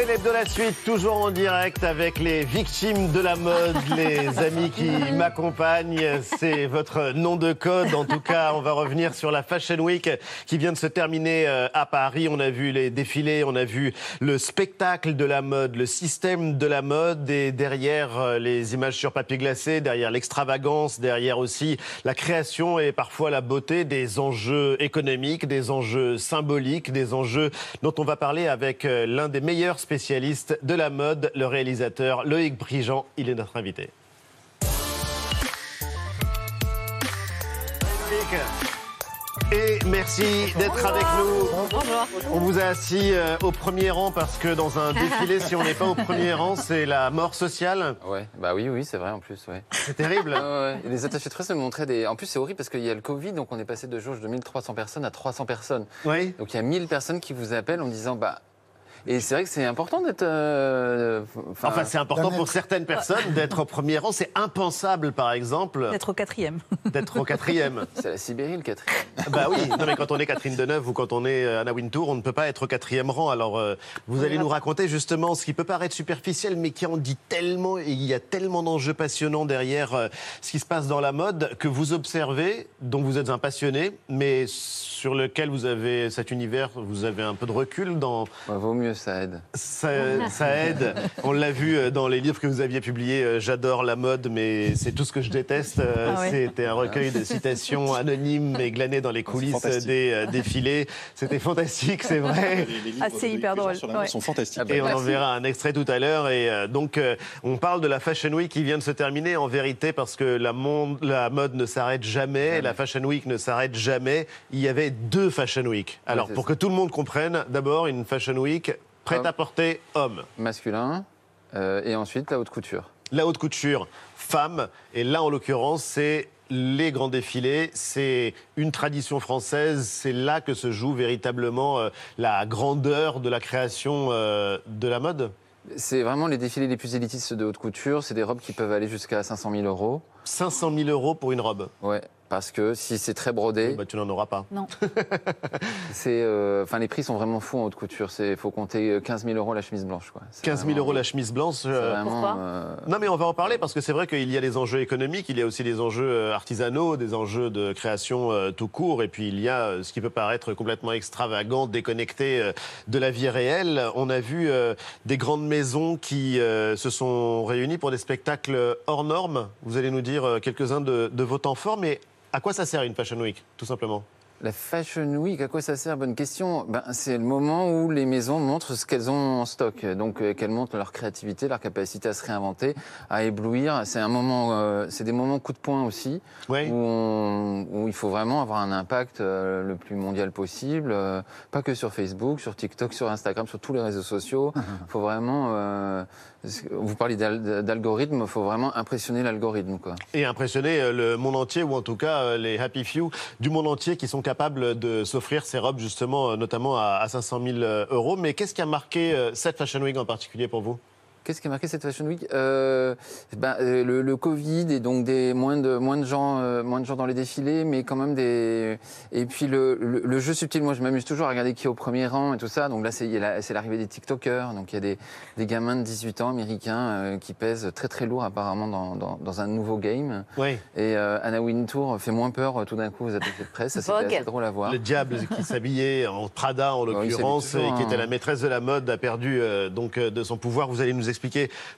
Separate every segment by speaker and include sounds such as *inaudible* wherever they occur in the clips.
Speaker 1: C'est l'hebdo la suite, toujours en direct avec les victimes de la mode, *laughs* les amis qui m'accompagnent. C'est votre nom de code. En tout cas, on va revenir sur la Fashion Week qui vient de se terminer euh, à Paris. On a vu les défilés, on a vu le spectacle de la mode, le système de la mode et derrière euh, les images sur papier glacé, derrière l'extravagance, derrière aussi la création et parfois la beauté des enjeux économiques, des enjeux symboliques, des enjeux dont on va parler avec euh, l'un des meilleurs spécialiste de la mode, le réalisateur Loïc Brigeant. Il est notre invité. Et merci d'être avec nous.
Speaker 2: Bonjour.
Speaker 1: On vous a assis euh, au premier rang parce que dans un défilé, si on n'est pas au premier rang, c'est la mort sociale.
Speaker 3: Ouais, bah oui, oui, c'est vrai en plus, ouais.
Speaker 1: C'est terrible.
Speaker 3: Ouais. Les attachés de presse me montraient des. En plus, c'est horrible parce qu'il y a le Covid, donc on est passé de jauge de 1300 personnes à 300 personnes.
Speaker 1: Oui.
Speaker 3: Donc il y a 1000 personnes qui vous appellent en disant bah. Et c'est vrai que c'est important d'être. euh,
Speaker 1: Enfin, c'est important pour certaines personnes d'être au premier rang. C'est impensable, par exemple,
Speaker 2: D'être au quatrième.
Speaker 1: d'être au quatrième. *laughs*
Speaker 3: c'est la Sibérie le quatrième.
Speaker 1: Bah oui, non mais quand on est Catherine Deneuve ou quand on est euh, Anna Wintour, on ne peut pas être au quatrième rang. Alors euh, vous allez nous raconter justement ce qui peut paraître superficiel, mais qui en dit tellement et il y a tellement d'enjeux passionnants derrière euh, ce qui se passe dans la mode que vous observez, dont vous êtes un passionné, mais sur lequel vous avez cet univers, vous avez un peu de recul dans
Speaker 3: Ouais, vaut mieux, ça aide.
Speaker 1: ça, ça aide. On l'a vu euh, dans les livres que vous aviez publiés. euh, J'adore la mode, mais c'est tout ce que je déteste. Euh,
Speaker 2: Ah ouais.
Speaker 1: C'était un recueil de citations anonymes et glanées dans les coulisses des défilés. C'était fantastique, c'est vrai.
Speaker 4: Les, les
Speaker 2: Ah,
Speaker 4: livres
Speaker 2: c'est hyper drôle,
Speaker 4: sur la mode
Speaker 2: ouais.
Speaker 4: sont fantastiques.
Speaker 1: Et on en verra un extrait tout à l'heure. Et donc, on parle de la Fashion Week qui vient de se terminer en vérité parce que la, monde, la mode ne s'arrête jamais, la Fashion Week ne s'arrête jamais. Il y avait deux Fashion Week. Alors, pour
Speaker 3: ça.
Speaker 1: que tout le monde comprenne, d'abord, une Fashion Week prête
Speaker 3: Homme.
Speaker 1: à porter homme.
Speaker 3: Masculin. euh, et ensuite, la haute couture.
Speaker 1: La haute couture, femme. Et là, en l'occurrence, c'est les grands défilés. C'est une tradition française. C'est là que se joue véritablement euh, la grandeur de la création euh, de la mode.
Speaker 3: C'est vraiment les défilés les plus élitistes de haute couture. C'est des robes qui peuvent aller jusqu'à 500 000 euros.
Speaker 1: 500 000 euros pour une robe.
Speaker 3: Ouais. Parce que si c'est très brodé,
Speaker 1: Bah, tu n'en auras pas.
Speaker 2: Non. *laughs*
Speaker 3: c'est, euh, enfin, les prix sont vraiment fous en haute couture. Il faut compter 15 000 euros la chemise blanche. Quoi. C'est
Speaker 1: 15 000
Speaker 3: vraiment-
Speaker 1: euros la chemise blanche. euh,
Speaker 3: vraiment,
Speaker 2: Pourquoi
Speaker 3: euh,
Speaker 1: Non, mais on va en parler parce que c'est vrai qu'il y a des enjeux économiques, il y a aussi des enjeux euh, artisanaux, des enjeux de création euh, tout court, et puis il y a euh, ce qui peut paraître complètement extravagant, déconnecté euh, de la vie réelle. On a vu euh, des grandes maisons qui euh, se sont réunies pour des spectacles hors normes. Vous allez nous dire euh, quelques-uns de, de vos temps forts, mais à quoi ça sert une Fashion Week, tout simplement?
Speaker 3: La Fashion Week, à quoi ça sert? Bonne question. Ben, c'est le moment où les maisons montrent ce qu'elles ont en stock. Donc, euh, qu'elles montrent leur créativité, leur capacité à se réinventer, à éblouir. C'est un moment, euh, c'est des moments coup de poing aussi,
Speaker 1: Oui.
Speaker 3: où, on- où il faut vraiment avoir un impact euh, le plus mondial possible. euh, pas que sur Facebook, sur TikTok, sur Instagram, sur tous les réseaux sociaux. Il *laughs* faut vraiment. vous parlez d'al- d'algorithme, il faut vraiment impressionner l'algorithme, quoi.
Speaker 1: Et impressionner le monde entier, ou en tout cas les happy few du monde entier qui sont capables de s'offrir ces robes, justement, euh, notamment à à 500 000 euros. Mais qu'est-ce qui a marqué euh, cette Fashion Week en particulier pour vous?
Speaker 3: Qu'est-ce qui a marqué cette Fashion Week Euh, ben, euh, le, le Covid et donc des moins de moins de gens euh, moins de gens dans les défilés, mais quand même des et puis le, le, le jeu subtil. Moi, je m'amuse toujours à regarder qui est au premier rang et tout ça. Donc là, c'est l'arrivée des TikTokers. Donc il y a des, des gamins de 18 ans américains euh, qui pèsent très très lourd apparemment dans, dans, dans un nouveau game.
Speaker 1: Oui.
Speaker 3: Et euh, Anna Wintour fait moins peur tout d'un coup aux attachés de presse. Ça c'était assez drôle à voir.
Speaker 1: Le diable qui s'habillait en Prada en l'occurrence et qui était la maîtresse de la mode a perdu euh, donc euh, de son pouvoir. Vous allez nous expliquer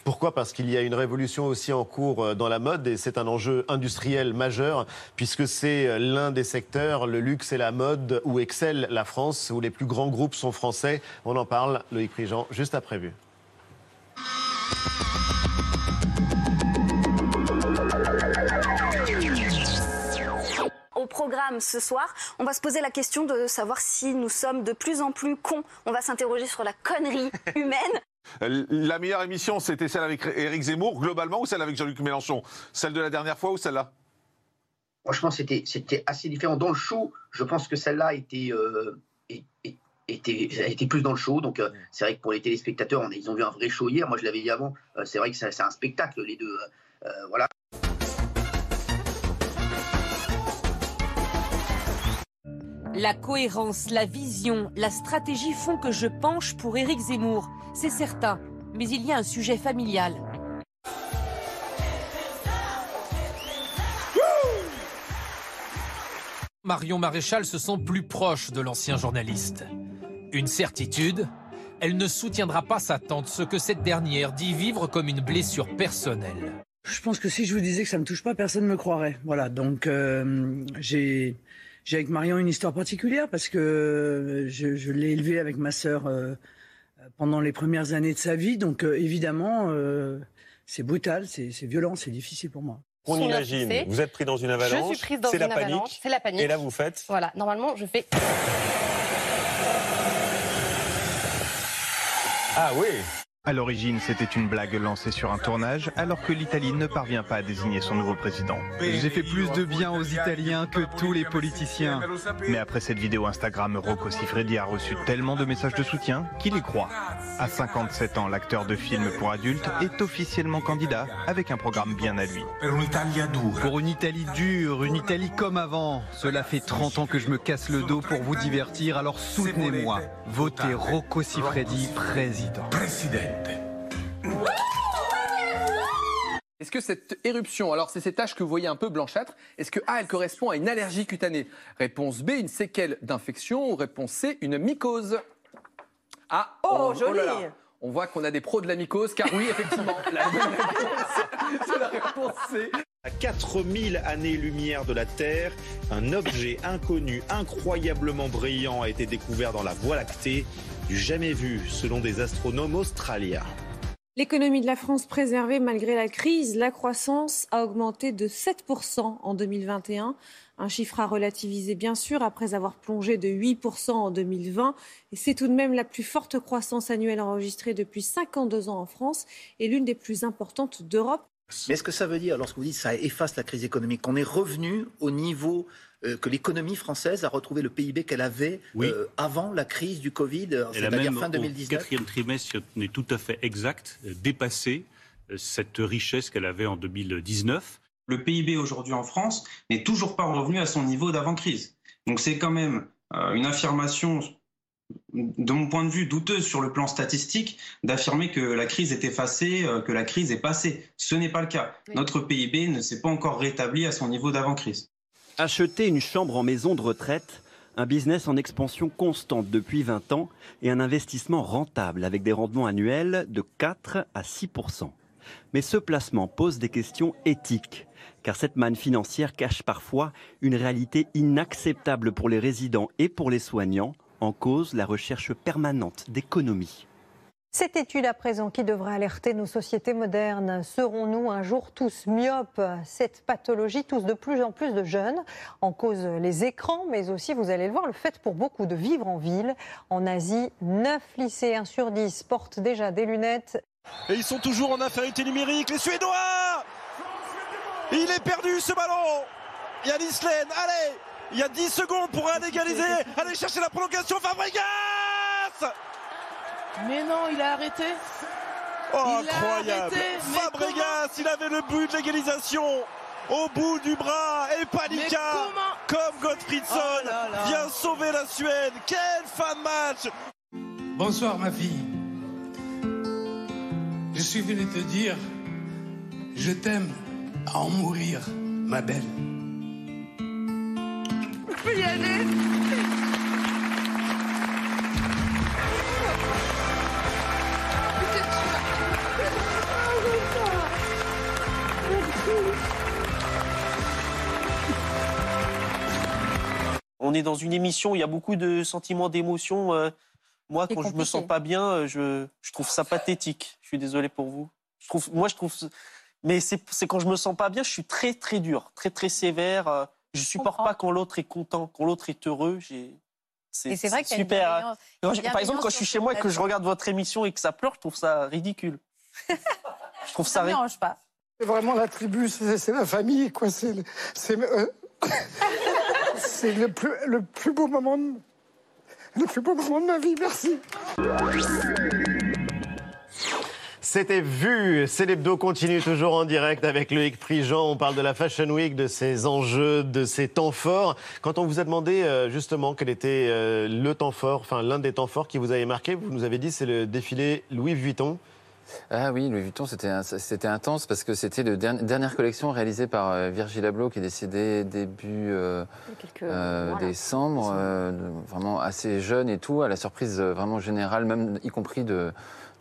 Speaker 1: pourquoi Parce qu'il y a une révolution aussi en cours euh, dans la mode et c'est un enjeu industriel majeur puisque c'est euh, l'un des secteurs, le luxe et la mode, où excelle la France, où les plus grands groupes sont français. On en parle, Loïc Prigent, juste après vue.
Speaker 5: Au programme ce soir, on va se poser la question de savoir si nous sommes de plus en plus cons. On va s'interroger sur la connerie *laughs* humaine.
Speaker 6: La meilleure émission, c'était celle avec Éric Zemmour, globalement, ou celle avec Jean-Luc Mélenchon? Celle de la dernière fois ou celle-là?
Speaker 7: Franchement, c'était assez différent. Dans le show, je pense que celle-là était, euh, plus dans le show. Donc, euh, c'est vrai que pour les téléspectateurs, ils ont vu un vrai show hier. Moi, je l'avais dit avant. Euh, c'est vrai que c'est un spectacle, les deux. Voilà.
Speaker 8: La cohérence, la vision, la stratégie font que je penche pour Éric Zemmour. c'est certain. Mais il y a un sujet familial.
Speaker 9: Marion Maréchal se sent plus proche de l'ancien journaliste. Une certitude, elle ne soutiendra pas sa tante, ce que cette dernière dit vivre comme une blessure personnelle.
Speaker 10: Je pense que si je vous disais que ça me touche pas, personne ne me croirait. Voilà, donc euh, j'ai j'ai avec Marion une histoire particulière parce que je, je l'ai élevée avec ma sœur euh, pendant les premières années de sa vie, donc euh, évidemment euh, c'est brutal, c'est violent, c'est difficile pour moi.
Speaker 11: On
Speaker 5: Son
Speaker 11: imagine, vous êtes pris dans une avalanche,
Speaker 5: Je suis prise dans
Speaker 11: c'est
Speaker 5: une
Speaker 11: la
Speaker 5: avalanche,
Speaker 11: panique,
Speaker 5: c'est la panique.
Speaker 11: et là vous faites
Speaker 5: Voilà, normalement, je fais.
Speaker 11: Ah oui
Speaker 12: À l'origine, c'était une blague lancée sur un tournage, alors que l'Italie ne parvient pas à désigner son nouveau président.
Speaker 13: J'ai fait plus de bien aux Italiens que tous les politiciens.
Speaker 12: Mais après cette vidéo Instagram, Rocco Siffredi a reçu tellement de messages de soutien qu'il y croit. À 57 ans, l'acteur de films pour adultes est officiellement candidat avec un programme bien à lui.
Speaker 13: Pour une Italie dure, une Italie comme avant. Cela fait 30 ans que je me casse le dos pour vous divertir, alors soutenez-moi. Votez Rocco Siffredi président.
Speaker 14: Est-ce que cette éruption, alors c'est ces taches que vous voyez un peu blanchâtres, est-ce que A, elle correspond à une allergie cutanée? Réponse B, une séquelle d'infection ou réponse C, une mycose Ah,
Speaker 15: Oh,
Speaker 14: là
Speaker 15: joli.
Speaker 14: là. On voit qu'on a des pros de la mycose, car oui, effectivement, la bonne réponse, c'est la réponse C.
Speaker 16: À 4000 années-lumière de la Terre, un objet inconnu incroyablement brillant a été découvert dans la Voie lactée, jamais vu selon des astronomes australiens.
Speaker 17: L'économie de la France préservée malgré la crise, la croissance a augmenté de 7% en 2021, un chiffre à relativiser bien sûr après avoir plongé de 8% en 2020 et c'est tout de même la plus forte croissance annuelle enregistrée depuis 52 ans en France et l'une des plus importantes d'Europe.
Speaker 18: Mais est-ce que ça veut dire, lorsque vous dites ça efface la crise économique, qu'on est revenu au niveau euh, que l'économie française a retrouvé le PIB qu'elle avait
Speaker 19: Oui.
Speaker 18: euh, avant la crise du Covid, euh, c'est-à-dire
Speaker 19: même,
Speaker 18: fin
Speaker 19: au
Speaker 18: 2019
Speaker 19: quatrième trimestre, si on est tout à fait exact, dépassé cette richesse qu'elle avait en 2019.
Speaker 20: Le PIB aujourd'hui en France n'est toujours pas revenu à son niveau d'avant-crise. Donc c'est quand même euh, une affirmation, de mon point de vue, douteuse sur le plan statistique, d'affirmer que la crise est effacée, euh, que la crise est passée. Ce n'est pas le cas. Notre PIB ne s'est pas encore rétabli à son niveau d'avant-crise.
Speaker 21: Acheter une chambre en maison de retraite, un business en expansion constante depuis 20 ans et un investissement rentable avec des rendements annuels de 4 à 6% Mais ce placement pose des questions éthiques, car cette manne financière cache parfois une réalité inacceptable pour les résidents et pour les soignants, en cause la recherche permanente d'économie.
Speaker 22: Cette étude à présent qui devrait alerter nos sociétés modernes, serons-nous un jour tous myopes? Cette pathologie touche de plus en plus de jeunes, en cause les écrans, mais aussi, vous allez le voir, le fait pour beaucoup de vivre en ville. En Asie, 9 lycéens sur 10 portent déjà des lunettes.
Speaker 23: Et ils sont toujours en infériorité numérique, les Suédois Il est perdu ce ballon Yannis Len, allez Il y a 10 secondes pour aller égaliser Allez chercher la prolongation, Fabregas
Speaker 15: Mais non, il a arrêté.
Speaker 23: Oh,
Speaker 15: Il a
Speaker 23: incroyable
Speaker 15: arrêté,
Speaker 23: Fabregas, il avait le but de l'égalisation au bout du bras et Panica, comme Gottfriedson,
Speaker 15: Oh là là.
Speaker 23: vient sauver la Suède. Quel fan match
Speaker 24: Bonsoir ma fille. Je suis venu te dire, je t'aime à en mourir, ma belle.
Speaker 15: Je peux y aller
Speaker 25: On est dans une émission, il y a beaucoup de sentiments, d'émotions. euh, moi, quand je me sens pas bien, euh, je, je trouve ça pathétique. Je suis désolé pour vous. Je trouve, moi, je trouve. Mais c'est c'est quand je me sens pas bien, je suis très, très dur, très, très sévère. Je supporte pas quand l'autre est content, quand l'autre est heureux.
Speaker 5: C'est
Speaker 25: super. je- par exemple, quand je suis chez moi et que je regarde votre émission et que ça pleure, je trouve ça ridicule. *laughs* je trouve ça.
Speaker 5: Ça me
Speaker 25: ri-
Speaker 5: dérange pas.
Speaker 26: C'est vraiment la tribu, c'est la famille, quoi. C'est euh, *laughs* le plus, le plus beau moment, de, le plus beau moment de ma vie. Merci.
Speaker 1: C'était vu. C'est l'hebdo continue toujours en direct avec Loïc Prigent. On parle de la Fashion Week, de ses enjeux, de ses temps forts. Quand on vous a demandé euh, justement quel était euh, le temps fort, enfin l'un des temps forts qui vous avait marqué, vous nous avez dit c'est le défilé Louis Vuitton.
Speaker 3: Ah oui, Louis Vuitton, c'était intense parce que c'était la dernière collection réalisée par euh, Virgil Abloh qui est décédé début euh, euh, décembre, vraiment assez jeune et tout, à la surprise vraiment générale, même y compris de,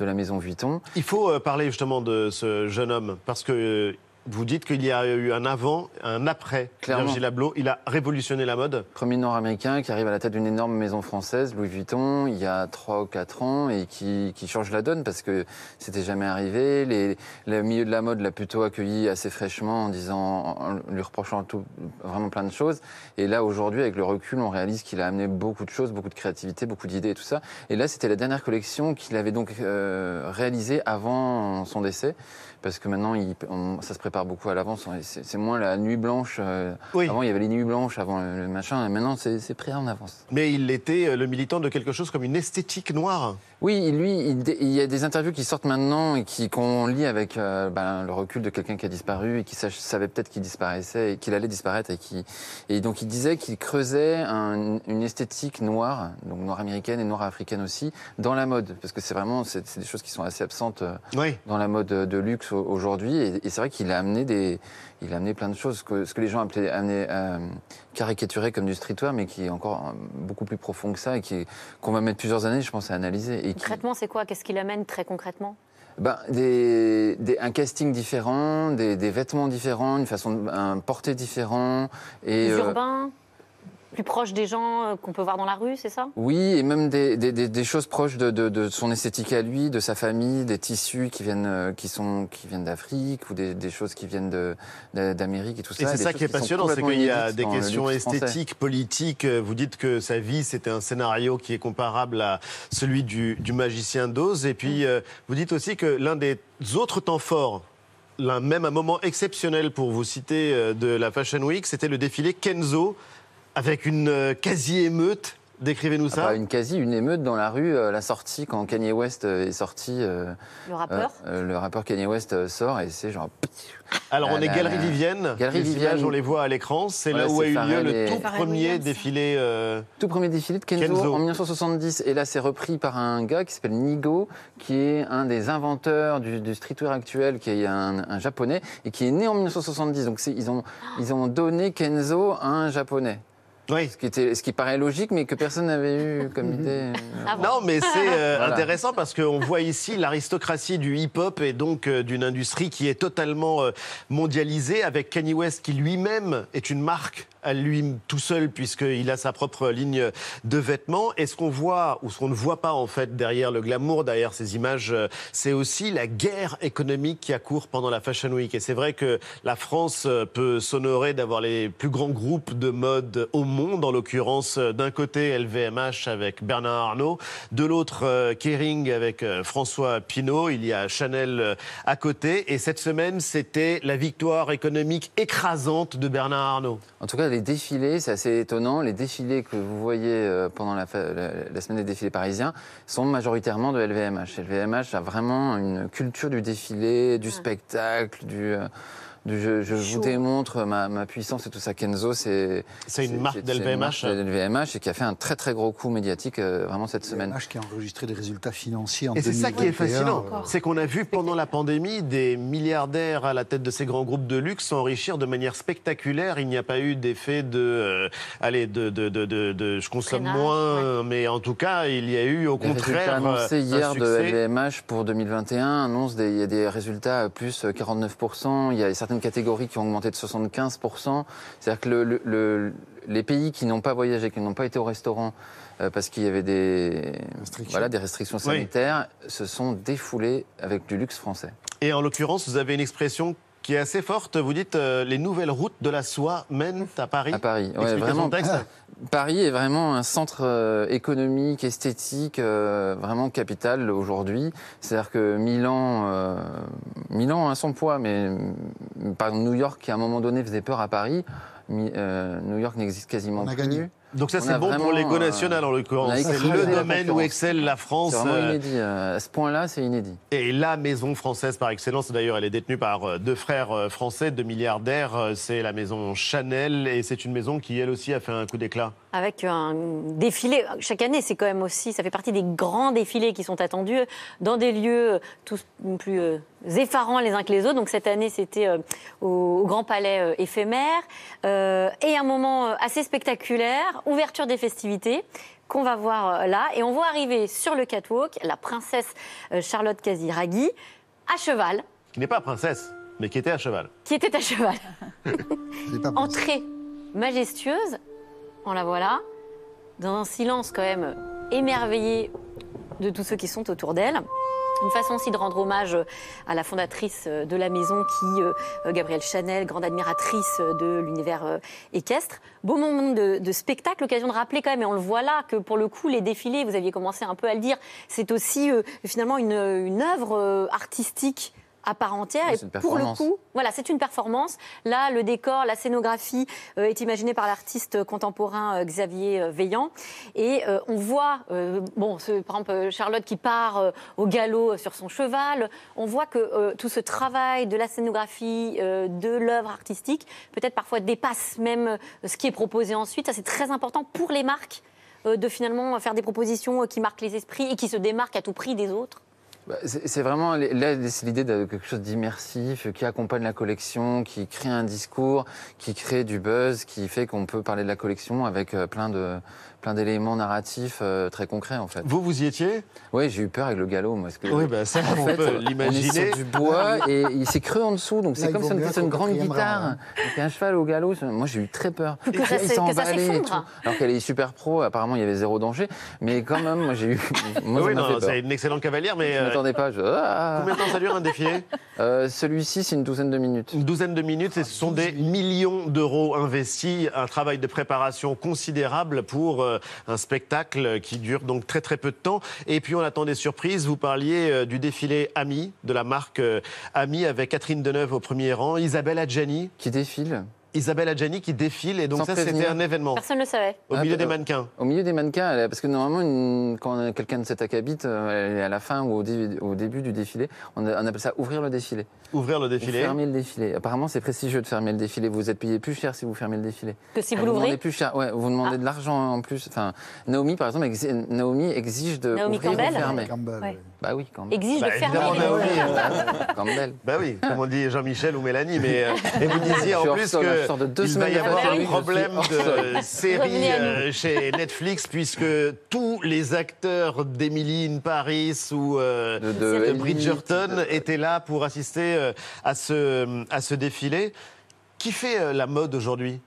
Speaker 3: la maison Vuitton.
Speaker 1: Il faut parler justement de ce jeune homme parce que vous dites qu'il y a eu un avant, un après Clairement. Virgil Abloh. Il a révolutionné la mode.
Speaker 3: Premier nord-américain qui arrive à la tête d'une énorme maison française, Louis Vuitton, il y a 3 ou 4 ans, et qui, qui change la donne parce que c'était jamais arrivé. Les, le milieu de la mode l'a plutôt accueilli assez fraîchement en disant, en lui reprochant tout, vraiment plein de choses. Et là, aujourd'hui, avec le recul, on réalise qu'il a amené beaucoup de choses, beaucoup de créativité, beaucoup d'idées et tout ça. Et là, c'était la dernière collection qu'il avait donc euh, réalisée avant son décès parce que maintenant, il, ça se prépare beaucoup à l'avance. C'est moins la nuit blanche. Euh, avant, il y avait les nuits blanches avant le, machin, et maintenant, c'est prêt en avance.
Speaker 1: Mais il était euh, le militant de quelque chose comme une esthétique noire.
Speaker 3: Oui, lui, il, y a des interviews qui sortent maintenant et qui qu'on lit avec euh, ben, le recul de quelqu'un qui a disparu et qui savait peut-être qu'il disparaissait et qu'il allait disparaître et qui et donc il disait qu'il creusait une esthétique noire, donc noire américaine et noire africaine aussi, dans la mode parce que c'est vraiment c'est des choses qui sont assez absentes dans la mode de luxe aujourd'hui. Et, c'est vrai qu'il a amené des, il a amené plein de choses, que, ce que les gens appelaient amené, euh, caricaturer comme du streetwear, mais qui est encore euh, beaucoup plus profond que ça et qui, qu'on va mettre plusieurs années, je pense, à analyser.
Speaker 27: Et concrètement, c'est quoi? Qu'est-ce qu'il amène très concrètement?
Speaker 3: Ben, des, un casting différent, des, vêtements différents, une façon de un porter différent.
Speaker 27: Et, euh, urbain plus proche des gens euh, qu'on peut voir dans la rue, c'est ça?
Speaker 3: Oui, et même des, des, des choses proches de, de, de, son esthétique à lui, de sa famille, des tissus qui viennent, euh, qui sont, qui viennent d'Afrique ou des, des, choses qui viennent d'Amérique et tout ça.
Speaker 1: Et c'est ça qui est passionnant, c'est qu'il y a des questions esthétiques, politiques. Vous dites que sa vie, c'était un scénario qui est comparable à celui du, du magicien d'Oz. Et puis, euh, vous dites aussi que l'un des autres temps forts même un moment exceptionnel pour vous citer de la Fashion Week, c'était le défilé Kenzo avec une euh, quasi-émeute Décrivez-nous ça.
Speaker 3: Ah, une quasi, une émeute dans la rue, euh, la sortie, quand Kanye West euh, est sorti. le
Speaker 27: rappeur
Speaker 3: Le rappeur Kanye West sort et c'est genre.
Speaker 1: Alors on est Galerie Vivienne. Galerie Vivienne. on les voit à l'écran. C'est là où a eu lieu le tout premier défilé.
Speaker 3: Tout premier défilé de Kenzo, en 1970. Et là c'est repris par un gars qui s'appelle Nigo, qui est un des inventeurs du, streetwear actuel, qui est un, japonais et qui est né en 1970. Donc ils ont, ils ont donné Kenzo à un japonais.
Speaker 1: Oui.
Speaker 3: Ce, qui était, ce qui paraît logique, mais que personne n'avait eu *laughs* comme idée. Euh,
Speaker 1: ah non, mais c'est euh, intéressant parce qu'on voit ici l'aristocratie du hip-hop et donc euh, d'une industrie qui est totalement mondialisée, avec Kanye West qui lui-même est une marque à lui tout seul puisqu'il a sa propre ligne de vêtements. Et ce qu'on voit ou ce qu'on ne voit pas en fait derrière le glamour, derrière ces images, euh, c'est aussi la guerre économique qui a cours pendant la Fashion Week. Et c'est vrai que la France euh, peut s'honorer d'avoir les plus grands groupes de mode au monde, en l'occurrence euh, d'un côté LVMH avec Bernard Arnault, de l'autre Kering avec François Pinault, il y a Chanel à côté. Et cette semaine, c'était la victoire économique écrasante de Bernard Arnault.
Speaker 3: En tout cas, les défilés, c'est assez étonnant. Les défilés que vous voyez euh, pendant la, semaine des défilés parisiens sont majoritairement de LVMH. LVMH a vraiment une culture du défilé, du spectacle, du euh, je, je vous démontre ma, ma, puissance et tout ça. Kenzo, c'est.
Speaker 1: C'est une marque d'LVMH.
Speaker 3: LVMH et qui a fait un très très gros coup médiatique euh, vraiment cette semaine.
Speaker 28: LVMH qui a enregistré des résultats financiers en
Speaker 1: Et c'est ça qui est fascinant. C'est qu'on a vu pendant la pandémie des milliardaires à la tête de ces grands groupes de luxe s'enrichir de manière spectaculaire. Il n'y a pas eu d'effet de. Euh, allez, de, de, de, de, Je consomme moins, mais en tout cas, il y a eu au contraire.
Speaker 3: annoncé hier de LVMH pour 2021 annonce des, il y a des résultats plus 49%. Il y a certains catégories qui ont augmenté de 75%. C'est-à-dire que le, les pays qui n'ont pas voyagé, qui n'ont pas été au restaurant euh, parce qu'il y avait des restrictions, voilà, des restrictions sanitaires, se sont défoulés avec du luxe français.
Speaker 1: Et en l'occurrence, vous avez une expression qui est assez forte. Vous dites euh, les nouvelles routes de la soie mènent à Paris.
Speaker 3: À Paris, ouais, vraiment. *laughs* Paris est vraiment un centre euh, économique, esthétique, euh, vraiment capital aujourd'hui. C'est-à-dire que Milan, Milan a son poids, mais par exemple New York, qui à un moment donné faisait peur à Paris, New York n'existe quasiment plus.
Speaker 1: Donc ça, c'est bon pour l'ego
Speaker 3: euh,
Speaker 1: national, en l'occurrence. C'est le domaine où excelle la France.
Speaker 3: C'est vraiment
Speaker 1: euh,
Speaker 3: inédit. euh, À ce point-là, c'est inédit.
Speaker 1: Et la maison française par excellence, d'ailleurs, elle est détenue par deux frères français, deux milliardaires. C'est la maison Chanel et c'est une maison qui, elle aussi, a fait un coup d'éclat.
Speaker 27: Avec un défilé. Chaque année, c'est quand même aussi, ça fait partie des grands défilés qui sont attendus dans des lieux tous plus euh, effarants les uns que les autres. Donc cette année, c'était euh, au, au Grand Palais euh, éphémère. Euh, et un moment euh, assez spectaculaire, ouverture des festivités qu'on va voir euh, là. Et on voit arriver sur le catwalk la princesse euh, Charlotte Casiraghi à cheval,
Speaker 1: Qui n'est pas princesse, mais qui était à cheval.
Speaker 27: qui était à cheval. *laughs* Entrée majestueuse, on la voilà, dans un silence quand même émerveillé de tous ceux qui sont autour d'elle. Une façon aussi de rendre hommage à la fondatrice de la maison qui, euh, Gabrielle Chanel, grande admiratrice de l'univers euh, équestre. Beau moment de, spectacle, l'occasion de rappeler quand même, et on le voit là, que pour le coup, les défilés, vous aviez commencé un peu à le dire, c'est aussi euh, finalement une, une œuvre artistique à part entière.
Speaker 3: Ouais,
Speaker 27: et pour le coup, voilà, c'est une performance. Là, le décor, la scénographie euh, est imaginée par l'artiste contemporain euh, Xavier euh, Veillant. Et euh, on voit, bon, ce- par exemple, Charlotte qui part au galop sur son cheval. On voit que tout ce travail de la scénographie, de l'œuvre artistique, peut-être parfois dépasse même ce qui est proposé ensuite. Ça, c'est très important pour les marques de finalement faire des propositions qui marquent les esprits et qui se démarquent à tout prix des autres.
Speaker 3: Bah, C'est vraiment l'idée de quelque chose d'immersif qui accompagne la collection, qui crée un discours, qui crée du buzz, qui fait qu'on peut parler de la collection avec euh, plein de plein d'éléments narratifs euh, très concrets en fait.
Speaker 1: Vous, vous y étiez?
Speaker 3: Oui, j'ai eu peur avec le galop, moi. Parce que,
Speaker 1: Oui, bah, ça,
Speaker 3: en
Speaker 1: on
Speaker 3: fait,
Speaker 1: peut
Speaker 3: On est
Speaker 1: l'imaginer.
Speaker 3: sur du bois et il s'est creux en dessous, donc c'est comme était sur une grande guitare. Donc un cheval au galop, ça- moi j'ai eu très peur.
Speaker 27: Que ça
Speaker 3: Il
Speaker 27: s'est-
Speaker 3: s'est
Speaker 27: que ça
Speaker 3: emballé et
Speaker 27: s'effondre.
Speaker 3: tout. Alors qu'elle est super pro, apparemment il y avait zéro danger, mais quand même, moi j'ai eu. Moi, ça
Speaker 1: oui, non, c'est une excellente cavalière, mais.
Speaker 3: Je
Speaker 1: euh,
Speaker 3: m'attendais pas. Je... Ah.
Speaker 1: Combien de temps ça dure un défilé?
Speaker 3: Euh, Celui-ci, c'est une douzaine de minutes.
Speaker 1: Une douzaine de minutes, et ce sont des millions d'euros investis, un travail de préparation considérable pour euh, un spectacle qui dure donc très très peu de temps. Et puis on attend des surprises. Vous parliez euh, du défilé Ami, de la marque euh, Ami, avec Catherine Deneuve au premier rang, Isabelle Adjani.
Speaker 3: Qui défile
Speaker 1: Isabelle Adjani qui défile, et donc
Speaker 3: Sans
Speaker 1: ça c'était un événement.
Speaker 27: Personne ne le savait.
Speaker 1: Au
Speaker 3: Ah,
Speaker 1: milieu
Speaker 3: bah,
Speaker 1: des
Speaker 3: euh,
Speaker 1: mannequins.
Speaker 3: Au milieu des mannequins, parce que normalement, une- quand quelqu'un de cet acabit, euh, elle est à la fin ou au, dé- au début du défilé, on, appelle ça ouvrir le défilé.
Speaker 1: Ouvrir le
Speaker 3: Ou
Speaker 1: défilé.
Speaker 3: Fermer le défilé. Apparemment, c'est prestigieux de fermer le défilé. Vous êtes payé plus cher si vous fermez le défilé.
Speaker 27: Que si vous
Speaker 3: vous
Speaker 27: l'ouvrez
Speaker 3: demandez plus cher. Ouais, vous demandez de l'argent en plus. Enfin, Naomi, par exemple, exi- Naomi exige de
Speaker 27: Naomi
Speaker 3: ouvrir
Speaker 27: Campbell
Speaker 3: ou fermer.
Speaker 28: Campbell,
Speaker 27: Ouais.
Speaker 3: Bah oui, Campbell.
Speaker 27: Exige
Speaker 1: Bah,
Speaker 27: de fermer
Speaker 1: évidemment, euh,
Speaker 3: Campbell.
Speaker 1: Bah oui, comme on dit Jean-Michel ou Mélanie, mais euh, et vous disiez en plus
Speaker 3: sol, de
Speaker 1: il va y avoir un problème de série euh, chez Netflix puisque tous les acteurs d'Emily in Paris ou euh,
Speaker 3: De- de
Speaker 1: de
Speaker 3: Elite,
Speaker 1: Bridgerton
Speaker 3: de-
Speaker 1: étaient là pour assister euh, à ce à ce défilé. Qui fait euh, la mode aujourd'hui?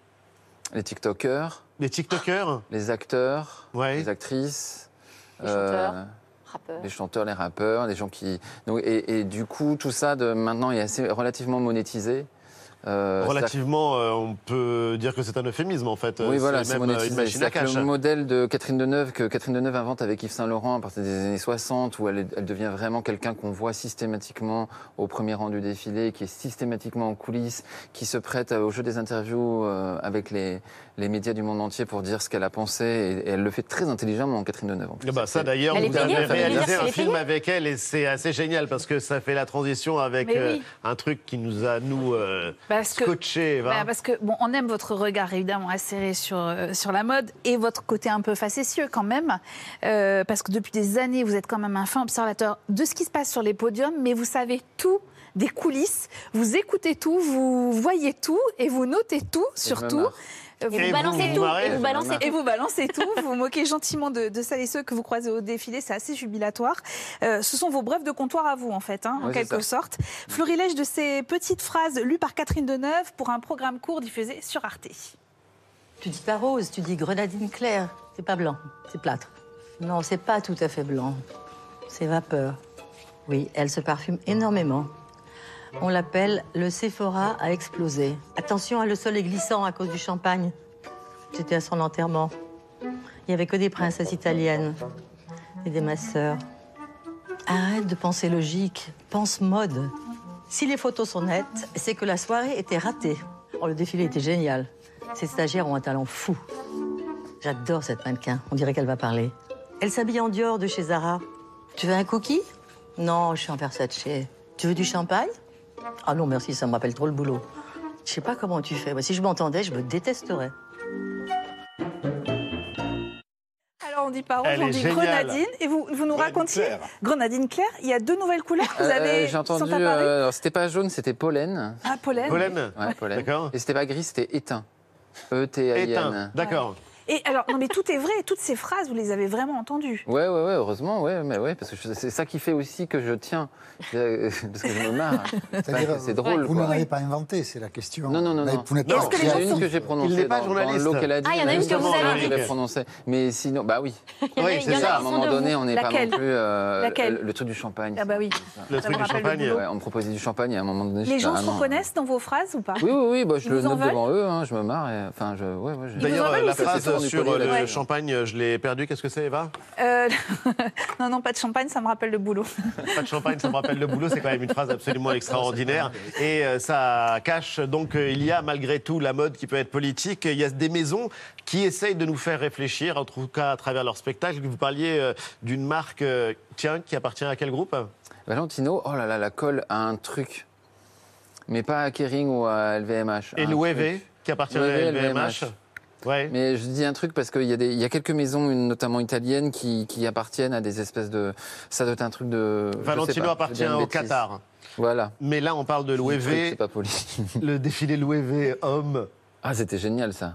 Speaker 3: Les TikTokers,
Speaker 1: Les TikTokers?
Speaker 3: Les acteurs,
Speaker 1: Ouais.
Speaker 3: les actrices.
Speaker 27: Les chanteurs.
Speaker 3: Les chanteurs, les rappeurs, les gens qui. Donc, et, et du coup, tout ça de maintenant est assez relativement monétisé. Euh,
Speaker 1: Relativement, euh, on peut dire que c'est un euphémisme en fait.
Speaker 3: Oui, voilà,
Speaker 1: c'est
Speaker 3: c'est
Speaker 1: même euh,
Speaker 3: monétisé.
Speaker 1: une machine à
Speaker 3: C'est-à-dire que
Speaker 1: cash.
Speaker 3: Le modèle de Catherine Deneuve que Catherine Deneuve invente avec Yves Saint Laurent à partir des années 60, où elle, devient vraiment quelqu'un qu'on voit systématiquement au premier rang du défilé, qui est systématiquement en coulisses, qui se prête au jeu des interviews euh, avec les, les médias du monde entier pour dire ce qu'elle a pensé, et, et elle le fait très intelligemment, Catherine Deneuve. en plus.
Speaker 1: Ah bah, ça d'ailleurs, vous avez réalisé un film avec elle et c'est assez génial parce que ça fait la transition avec euh, un truc qui nous a, nous, euh,
Speaker 2: Parce que-
Speaker 1: scotché. Eva.
Speaker 2: Bah, parce que bon, on aime votre regard évidemment acéré sur, euh, sur la mode et votre côté un peu facétieux quand même, Euh, parce que depuis des années vous êtes quand même un fin observateur de ce qui se passe sur les podiums, mais vous savez tout des coulisses, vous écoutez tout, vous voyez tout et vous notez tout surtout.
Speaker 27: Vous balancez
Speaker 1: vous
Speaker 27: tout.
Speaker 1: marrez,
Speaker 27: Et vous balancez
Speaker 3: marre.
Speaker 27: tout.
Speaker 2: Et vous balancez tout, vous moquez gentiment de, de celles et ceux que vous croisez au défilé, c'est assez jubilatoire. Euh, ce sont vos brefs de comptoir à vous, en fait, hein, en quelque
Speaker 3: ça.
Speaker 2: sorte. Florilège de ces petites phrases lues par Catherine Deneuve pour un programme court diffusé sur Arte.
Speaker 29: Tu dis pas rose, tu dis grenadine claire. C'est pas blanc, c'est plâtre. Non, c'est pas tout à fait blanc. C'est vapeur. Oui, elle se parfume énormément. On l'appelle le Sephora a explosé. Attention, hein, le sol est glissant à cause du champagne. J'étais à son enterrement. Il n'y avait que des princesses italiennes et des masseurs. Arrête de penser logique, pense mode. Si les photos sont nettes, c'est que la soirée était ratée. Oh, le défilé était génial. Ces stagiaires ont un talent fou. J'adore cette mannequin. On dirait qu'elle va parler. Elle s'habille en Dior de chez Zara. Tu veux un cookie? Non, je suis en Versace. Tu veux du champagne? Ah non, merci, ça me rappelle trop le boulot. Je sais pas comment tu fais. Moi, si je m'entendais, je me détesterais.
Speaker 2: Alors on dit pas on dit
Speaker 1: géniale.
Speaker 2: grenadine. Et vous, vous nous racontiez
Speaker 1: Claire.
Speaker 2: Grenadine claire, il y a deux nouvelles couleurs que vous
Speaker 3: Euh,
Speaker 2: avez
Speaker 3: J'ai entendu. euh, c'était pas jaune, c'était pollen.
Speaker 2: Ah, pollen.
Speaker 1: Pollen
Speaker 3: Ouais, pollen.
Speaker 1: D'accord.
Speaker 3: Et c'était pas gris, c'était éteint. E E-T-A-I-N.
Speaker 1: Éteint. D'accord.
Speaker 2: Et alors, non mais tout est vrai, toutes ces phrases, vous les avez vraiment entendues.
Speaker 3: Ouais, ouais, ouais, heureusement, ouais, mais ouais, parce que c'est ça qui fait aussi que je tiens, Euh, *laughs* parce que je me marre. Enfin, c'est drôle.
Speaker 28: Vous
Speaker 3: quoi.
Speaker 28: n'en avez pas inventé, c'est la question.
Speaker 3: Non, non, non, non.
Speaker 28: Vous n'êtes pas
Speaker 3: il y en a une que j'ai prononcée.
Speaker 1: Il n'est pas
Speaker 3: dans-
Speaker 1: journaliste.
Speaker 3: Dans l'eau qu'elle a dit.
Speaker 27: Ah, il y en a une que vous avez
Speaker 3: Je l'ai
Speaker 27: dit.
Speaker 3: prononcée. Mais sinon, bah oui.
Speaker 1: Oui, c'est ça.
Speaker 3: À un moment donné, on n'est pas non plus. euh,
Speaker 2: Laquelle?
Speaker 3: le, truc du champagne.
Speaker 2: Ah bah oui.
Speaker 1: Le truc du champagne.
Speaker 3: on me proposait du champagne et à un moment donné.
Speaker 2: Les gens se reconnaissent dans vos phrases ou pas?
Speaker 3: Oui, oui, oui, bah, je le note devant eux, hein, je me marre. Enfin, je,
Speaker 1: D'ailleurs, la phrase sur
Speaker 3: collier,
Speaker 1: euh, le champagne, je l'ai perdu. Qu'est-ce que c'est, Eva?
Speaker 2: Euh, *laughs* Non, non, pas de champagne, ça me rappelle le boulot. *laughs*
Speaker 1: Pas de champagne, ça me rappelle le boulot. C'est quand même une phrase absolument *laughs* extraordinaire. Et euh, ça cache donc euh, il y a malgré tout la mode qui peut être politique. Il y a des maisons qui essayent de nous faire réfléchir, en tout cas à travers leur spectacle. Vous parliez euh, d'une marque, euh, tiens, qui appartient à quel groupe?
Speaker 3: Valentino, oh là là, la colle a un truc. Mais pas à Kering ou à LVMH.
Speaker 1: Et l'OEV, qui appartient à LVMH. Ouais.
Speaker 3: Mais je dis un truc parce qu'il y, a des- il y a quelques maisons, une notamment italiennes, qui, qui appartiennent à des espèces de. Ça doit être un truc de.
Speaker 1: Valentino
Speaker 3: pas,
Speaker 1: appartient au. Qatar.
Speaker 3: Voilà.
Speaker 1: Mais là, on parle de l'OEV,
Speaker 3: C'est pas poli.
Speaker 1: le défilé l'OEV homme.
Speaker 3: Ah, c'était génial ça.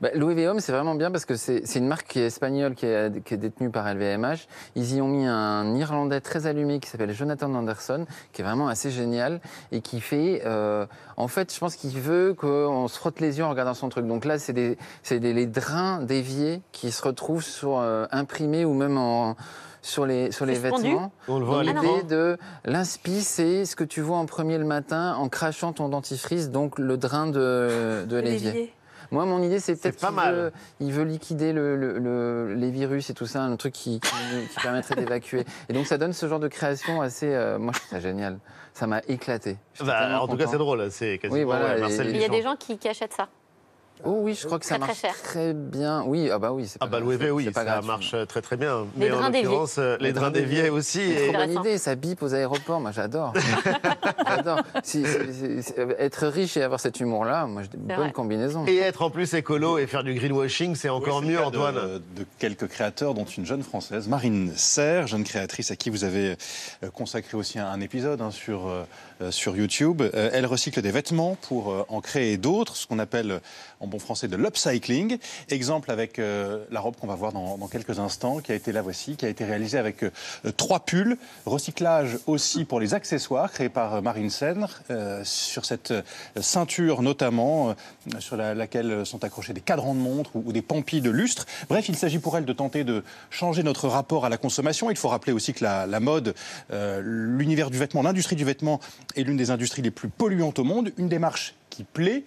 Speaker 3: Bah, L'OEV Homme, c'est vraiment bien parce que c'est c'est une marque qui est espagnole, qui est, qui est détenue par LVMH. Ils y ont mis un Irlandais très allumé qui s'appelle Jonathan Anderson, qui est vraiment assez génial et qui fait. euh, en fait, je pense qu'il veut qu'on se frotte les yeux en regardant son truc. Donc là, c'est des, c'est des les drains déviés qui se retrouvent sur euh, imprimés ou même en sur les, sur les vêtements.
Speaker 1: On le voit
Speaker 3: l'idée de l'inspi, c'est ce que tu vois en premier le matin en crachant ton dentifrice, donc le drain de, de l'évier. Moi, mon idée, c'est peut-être
Speaker 1: pas
Speaker 3: qu'il
Speaker 1: mal.
Speaker 3: veut, il veut liquider le, le- le- les virus et tout ça, un truc qui, qui, qui permettrait *laughs* d'évacuer. Et donc, ça donne ce genre de création assez. euh, moi, je trouve ça génial. Ça m'a éclaté.
Speaker 1: Bah, en tout cas, c'est drôle. C'est quasiment
Speaker 3: Oui, voilà,
Speaker 1: ouais, Marcel
Speaker 3: et-
Speaker 27: Il y a des gens qui, qui achètent ça.
Speaker 3: Oh oui, je crois que ça
Speaker 27: Très,
Speaker 3: marche très bien. Oui, ah bah oui, c'est
Speaker 1: Ah
Speaker 3: pas
Speaker 1: bah
Speaker 3: grave,
Speaker 1: l'OEV, oui,
Speaker 3: pas
Speaker 1: ça
Speaker 3: gratuit.
Speaker 1: marche très très bien.
Speaker 27: Les
Speaker 1: Mais en l'occurrence, euh, les drains d'évier aussi.
Speaker 3: C'est
Speaker 1: Et...
Speaker 3: une bonne idée, ça bip aux aéroports, moi j'adore. *laughs* j'adore. Si- si- si- être riche et avoir cet humour-là, moi j'ai une
Speaker 27: C'est
Speaker 3: bonne
Speaker 27: vrai.
Speaker 3: combinaison.
Speaker 1: Et être en plus écolo et faire du greenwashing, c'est encore
Speaker 4: Oui,
Speaker 1: mieux,
Speaker 4: cas de-
Speaker 1: Antoine.
Speaker 4: De, quelques créateurs, dont une jeune française, Marine Serre, jeune créatrice à qui vous avez euh, consacré aussi un, un épisode hein, sur, euh, euh, sur YouTube. Euh, elle recycle des vêtements pour euh, en créer d'autres, ce qu'on appelle euh, en bon français de l'upcycling. Exemple avec euh, la robe qu'on va voir dans, quelques instants, qui a été la voici, qui a été réalisée avec euh, trois pulls. Recyclage aussi pour les accessoires créés par euh, Marine euh, sur cette ceinture notamment, sur la- laquelle sont accrochés des cadrans de montre ou, des pampilles de lustre. Bref, il s'agit pour elle de tenter de changer notre rapport à la consommation. Il faut rappeler aussi que la, la mode, l'univers du vêtement, l'industrie du vêtement est l'une des industries les plus polluantes au monde. Une démarche qui plaît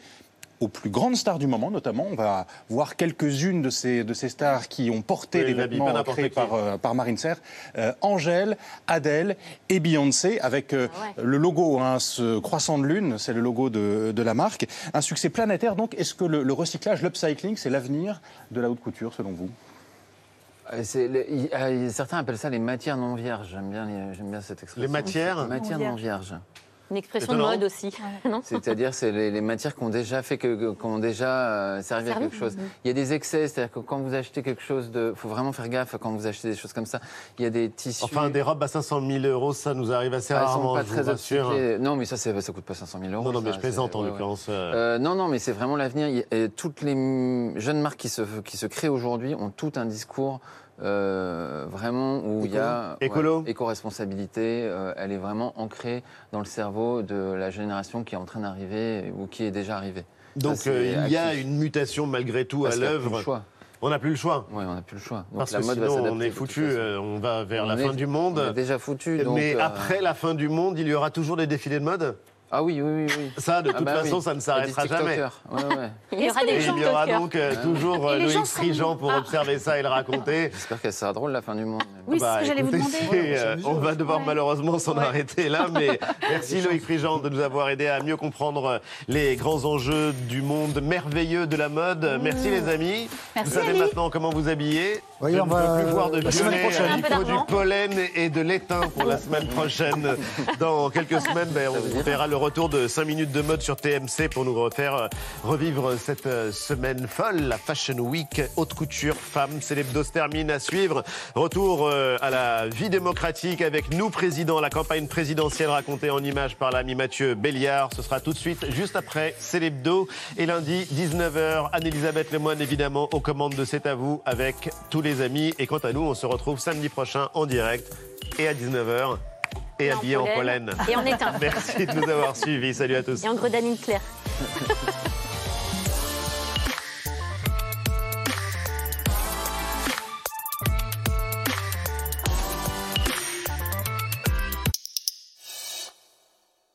Speaker 4: aux plus grandes stars du moment, notamment. On va voir quelques-unes de ces, de ces stars qui ont porté
Speaker 1: Oui, n'habille
Speaker 4: vêtements créés
Speaker 1: qui.
Speaker 4: par, euh, par Marine Serre. Euh, Angèle, Adèle et Beyoncé, avec euh,
Speaker 27: Ah
Speaker 4: le logo, hein, ce croissant de lune, c'est le logo de, de la marque. Un succès planétaire, donc. Est-ce que le, le recyclage, l'upcycling, c'est l'avenir de la haute couture, selon vous?
Speaker 3: Euh, le- certains appellent ça les matières non vierges. J'aime bien, les- j'aime bien cette expression.
Speaker 1: Les matières
Speaker 3: Les matières
Speaker 2: Non
Speaker 3: non vierges.
Speaker 27: Une expression de mode aussi. *laughs*
Speaker 3: C'est-à-dire, c'est les, les matières qui ont déjà fait que, ont déjà euh, servi à quelque chose. Il y a des excès, c'est-à-dire que quand vous achetez quelque chose de, faut vraiment faire gaffe quand vous achetez des choses comme ça. Il y a des tissus.
Speaker 1: Enfin, des robes à 500 000 euros, ça nous arrive assez
Speaker 3: Ah,
Speaker 1: rarement,
Speaker 3: pas
Speaker 1: je
Speaker 3: très. Non, mais ça, c'est- ça coûte pas 500 000 euros.
Speaker 1: Non, non, mais
Speaker 3: ça,
Speaker 1: je plaisante en
Speaker 3: ouais, ouais.
Speaker 1: l'occurrence. euh.
Speaker 3: Euh, non, non, mais c'est vraiment l'avenir. Il Toutes les jeunes marques qui se, qui se créent aujourd'hui ont tout un discours euh, vraiment où il y a
Speaker 1: Écolo.
Speaker 3: ouais, éco-responsabilité. euh, elle est vraiment ancrée dans le cerveau de la génération qui est en train d'arriver ou qui est déjà arrivée.
Speaker 1: Donc
Speaker 3: Ça,
Speaker 1: euh, il y a une mutation malgré tout
Speaker 3: Parce
Speaker 1: à l'œuvre. On n'a plus le choix.
Speaker 3: Oui, on n'a plus le choix. Donc
Speaker 1: Parce
Speaker 3: la
Speaker 1: que
Speaker 3: mode
Speaker 1: sinon, on est foutu, euh, on va vers
Speaker 3: On
Speaker 1: la
Speaker 3: est-
Speaker 1: fin du monde.
Speaker 3: on est déjà foutu. donc,
Speaker 1: Mais
Speaker 3: euh,
Speaker 1: après la fin du monde, il y aura toujours des défilés de mode?
Speaker 3: Ah oui, oui, oui. oui.
Speaker 1: Ça, de
Speaker 3: Ah
Speaker 1: toute
Speaker 3: bah
Speaker 1: façon,
Speaker 3: oui.
Speaker 1: ça ne s'arrêtera jamais.
Speaker 3: TikTokers. Ouais, ouais.
Speaker 27: Il y aura
Speaker 1: Et
Speaker 27: des
Speaker 1: il y aura donc euh, toujours
Speaker 2: Et
Speaker 1: euh, Loïc Prigent pour
Speaker 2: Ah.
Speaker 1: observer ça et le raconter.
Speaker 3: J'espère qu'elle sera drôle la fin du monde.
Speaker 2: Oui, c'est
Speaker 1: Bah,
Speaker 2: ce que j'allais vous demander.
Speaker 1: c'est, euh, on va devoir malheureusement s'en arrêter là, mais *laughs* merci Loïc Prigent de nous avoir aidé à mieux comprendre euh, les grands enjeux du monde merveilleux de la mode. Merci les amis.
Speaker 2: Merci,
Speaker 1: vous savez
Speaker 2: Ali.
Speaker 1: maintenant comment vous habiller.
Speaker 28: Oui,
Speaker 1: Je
Speaker 28: on
Speaker 1: ne
Speaker 28: va-
Speaker 1: peux plus voir de violet, il faut du pollen et de l'étain pour la semaine prochaine. *laughs* Dans quelques semaines, ben, on verra le retour de 5 minutes de mode sur TMC pour nous refaire euh, revivre cette euh, semaine folle, la Fashion Week, haute couture, femmes, se termine à suivre. Retour euh, à la vie démocratique avec nous, président, la campagne présidentielle racontée en images par l'ami Mathieu Béliard. Ce sera tout de suite, juste après, c'est l'hebdo. Et lundi, 19h, Anne-Elisabeth Lemoine, évidemment, aux commandes de C'est à vous avec tous les amis. Et quant à nous, on se retrouve samedi prochain en direct et à 19h et habillé en pollen.
Speaker 27: Et en étain. *laughs*
Speaker 1: Merci de nous avoir suivis. Salut à tous.
Speaker 27: Et en grenadine claire. *laughs*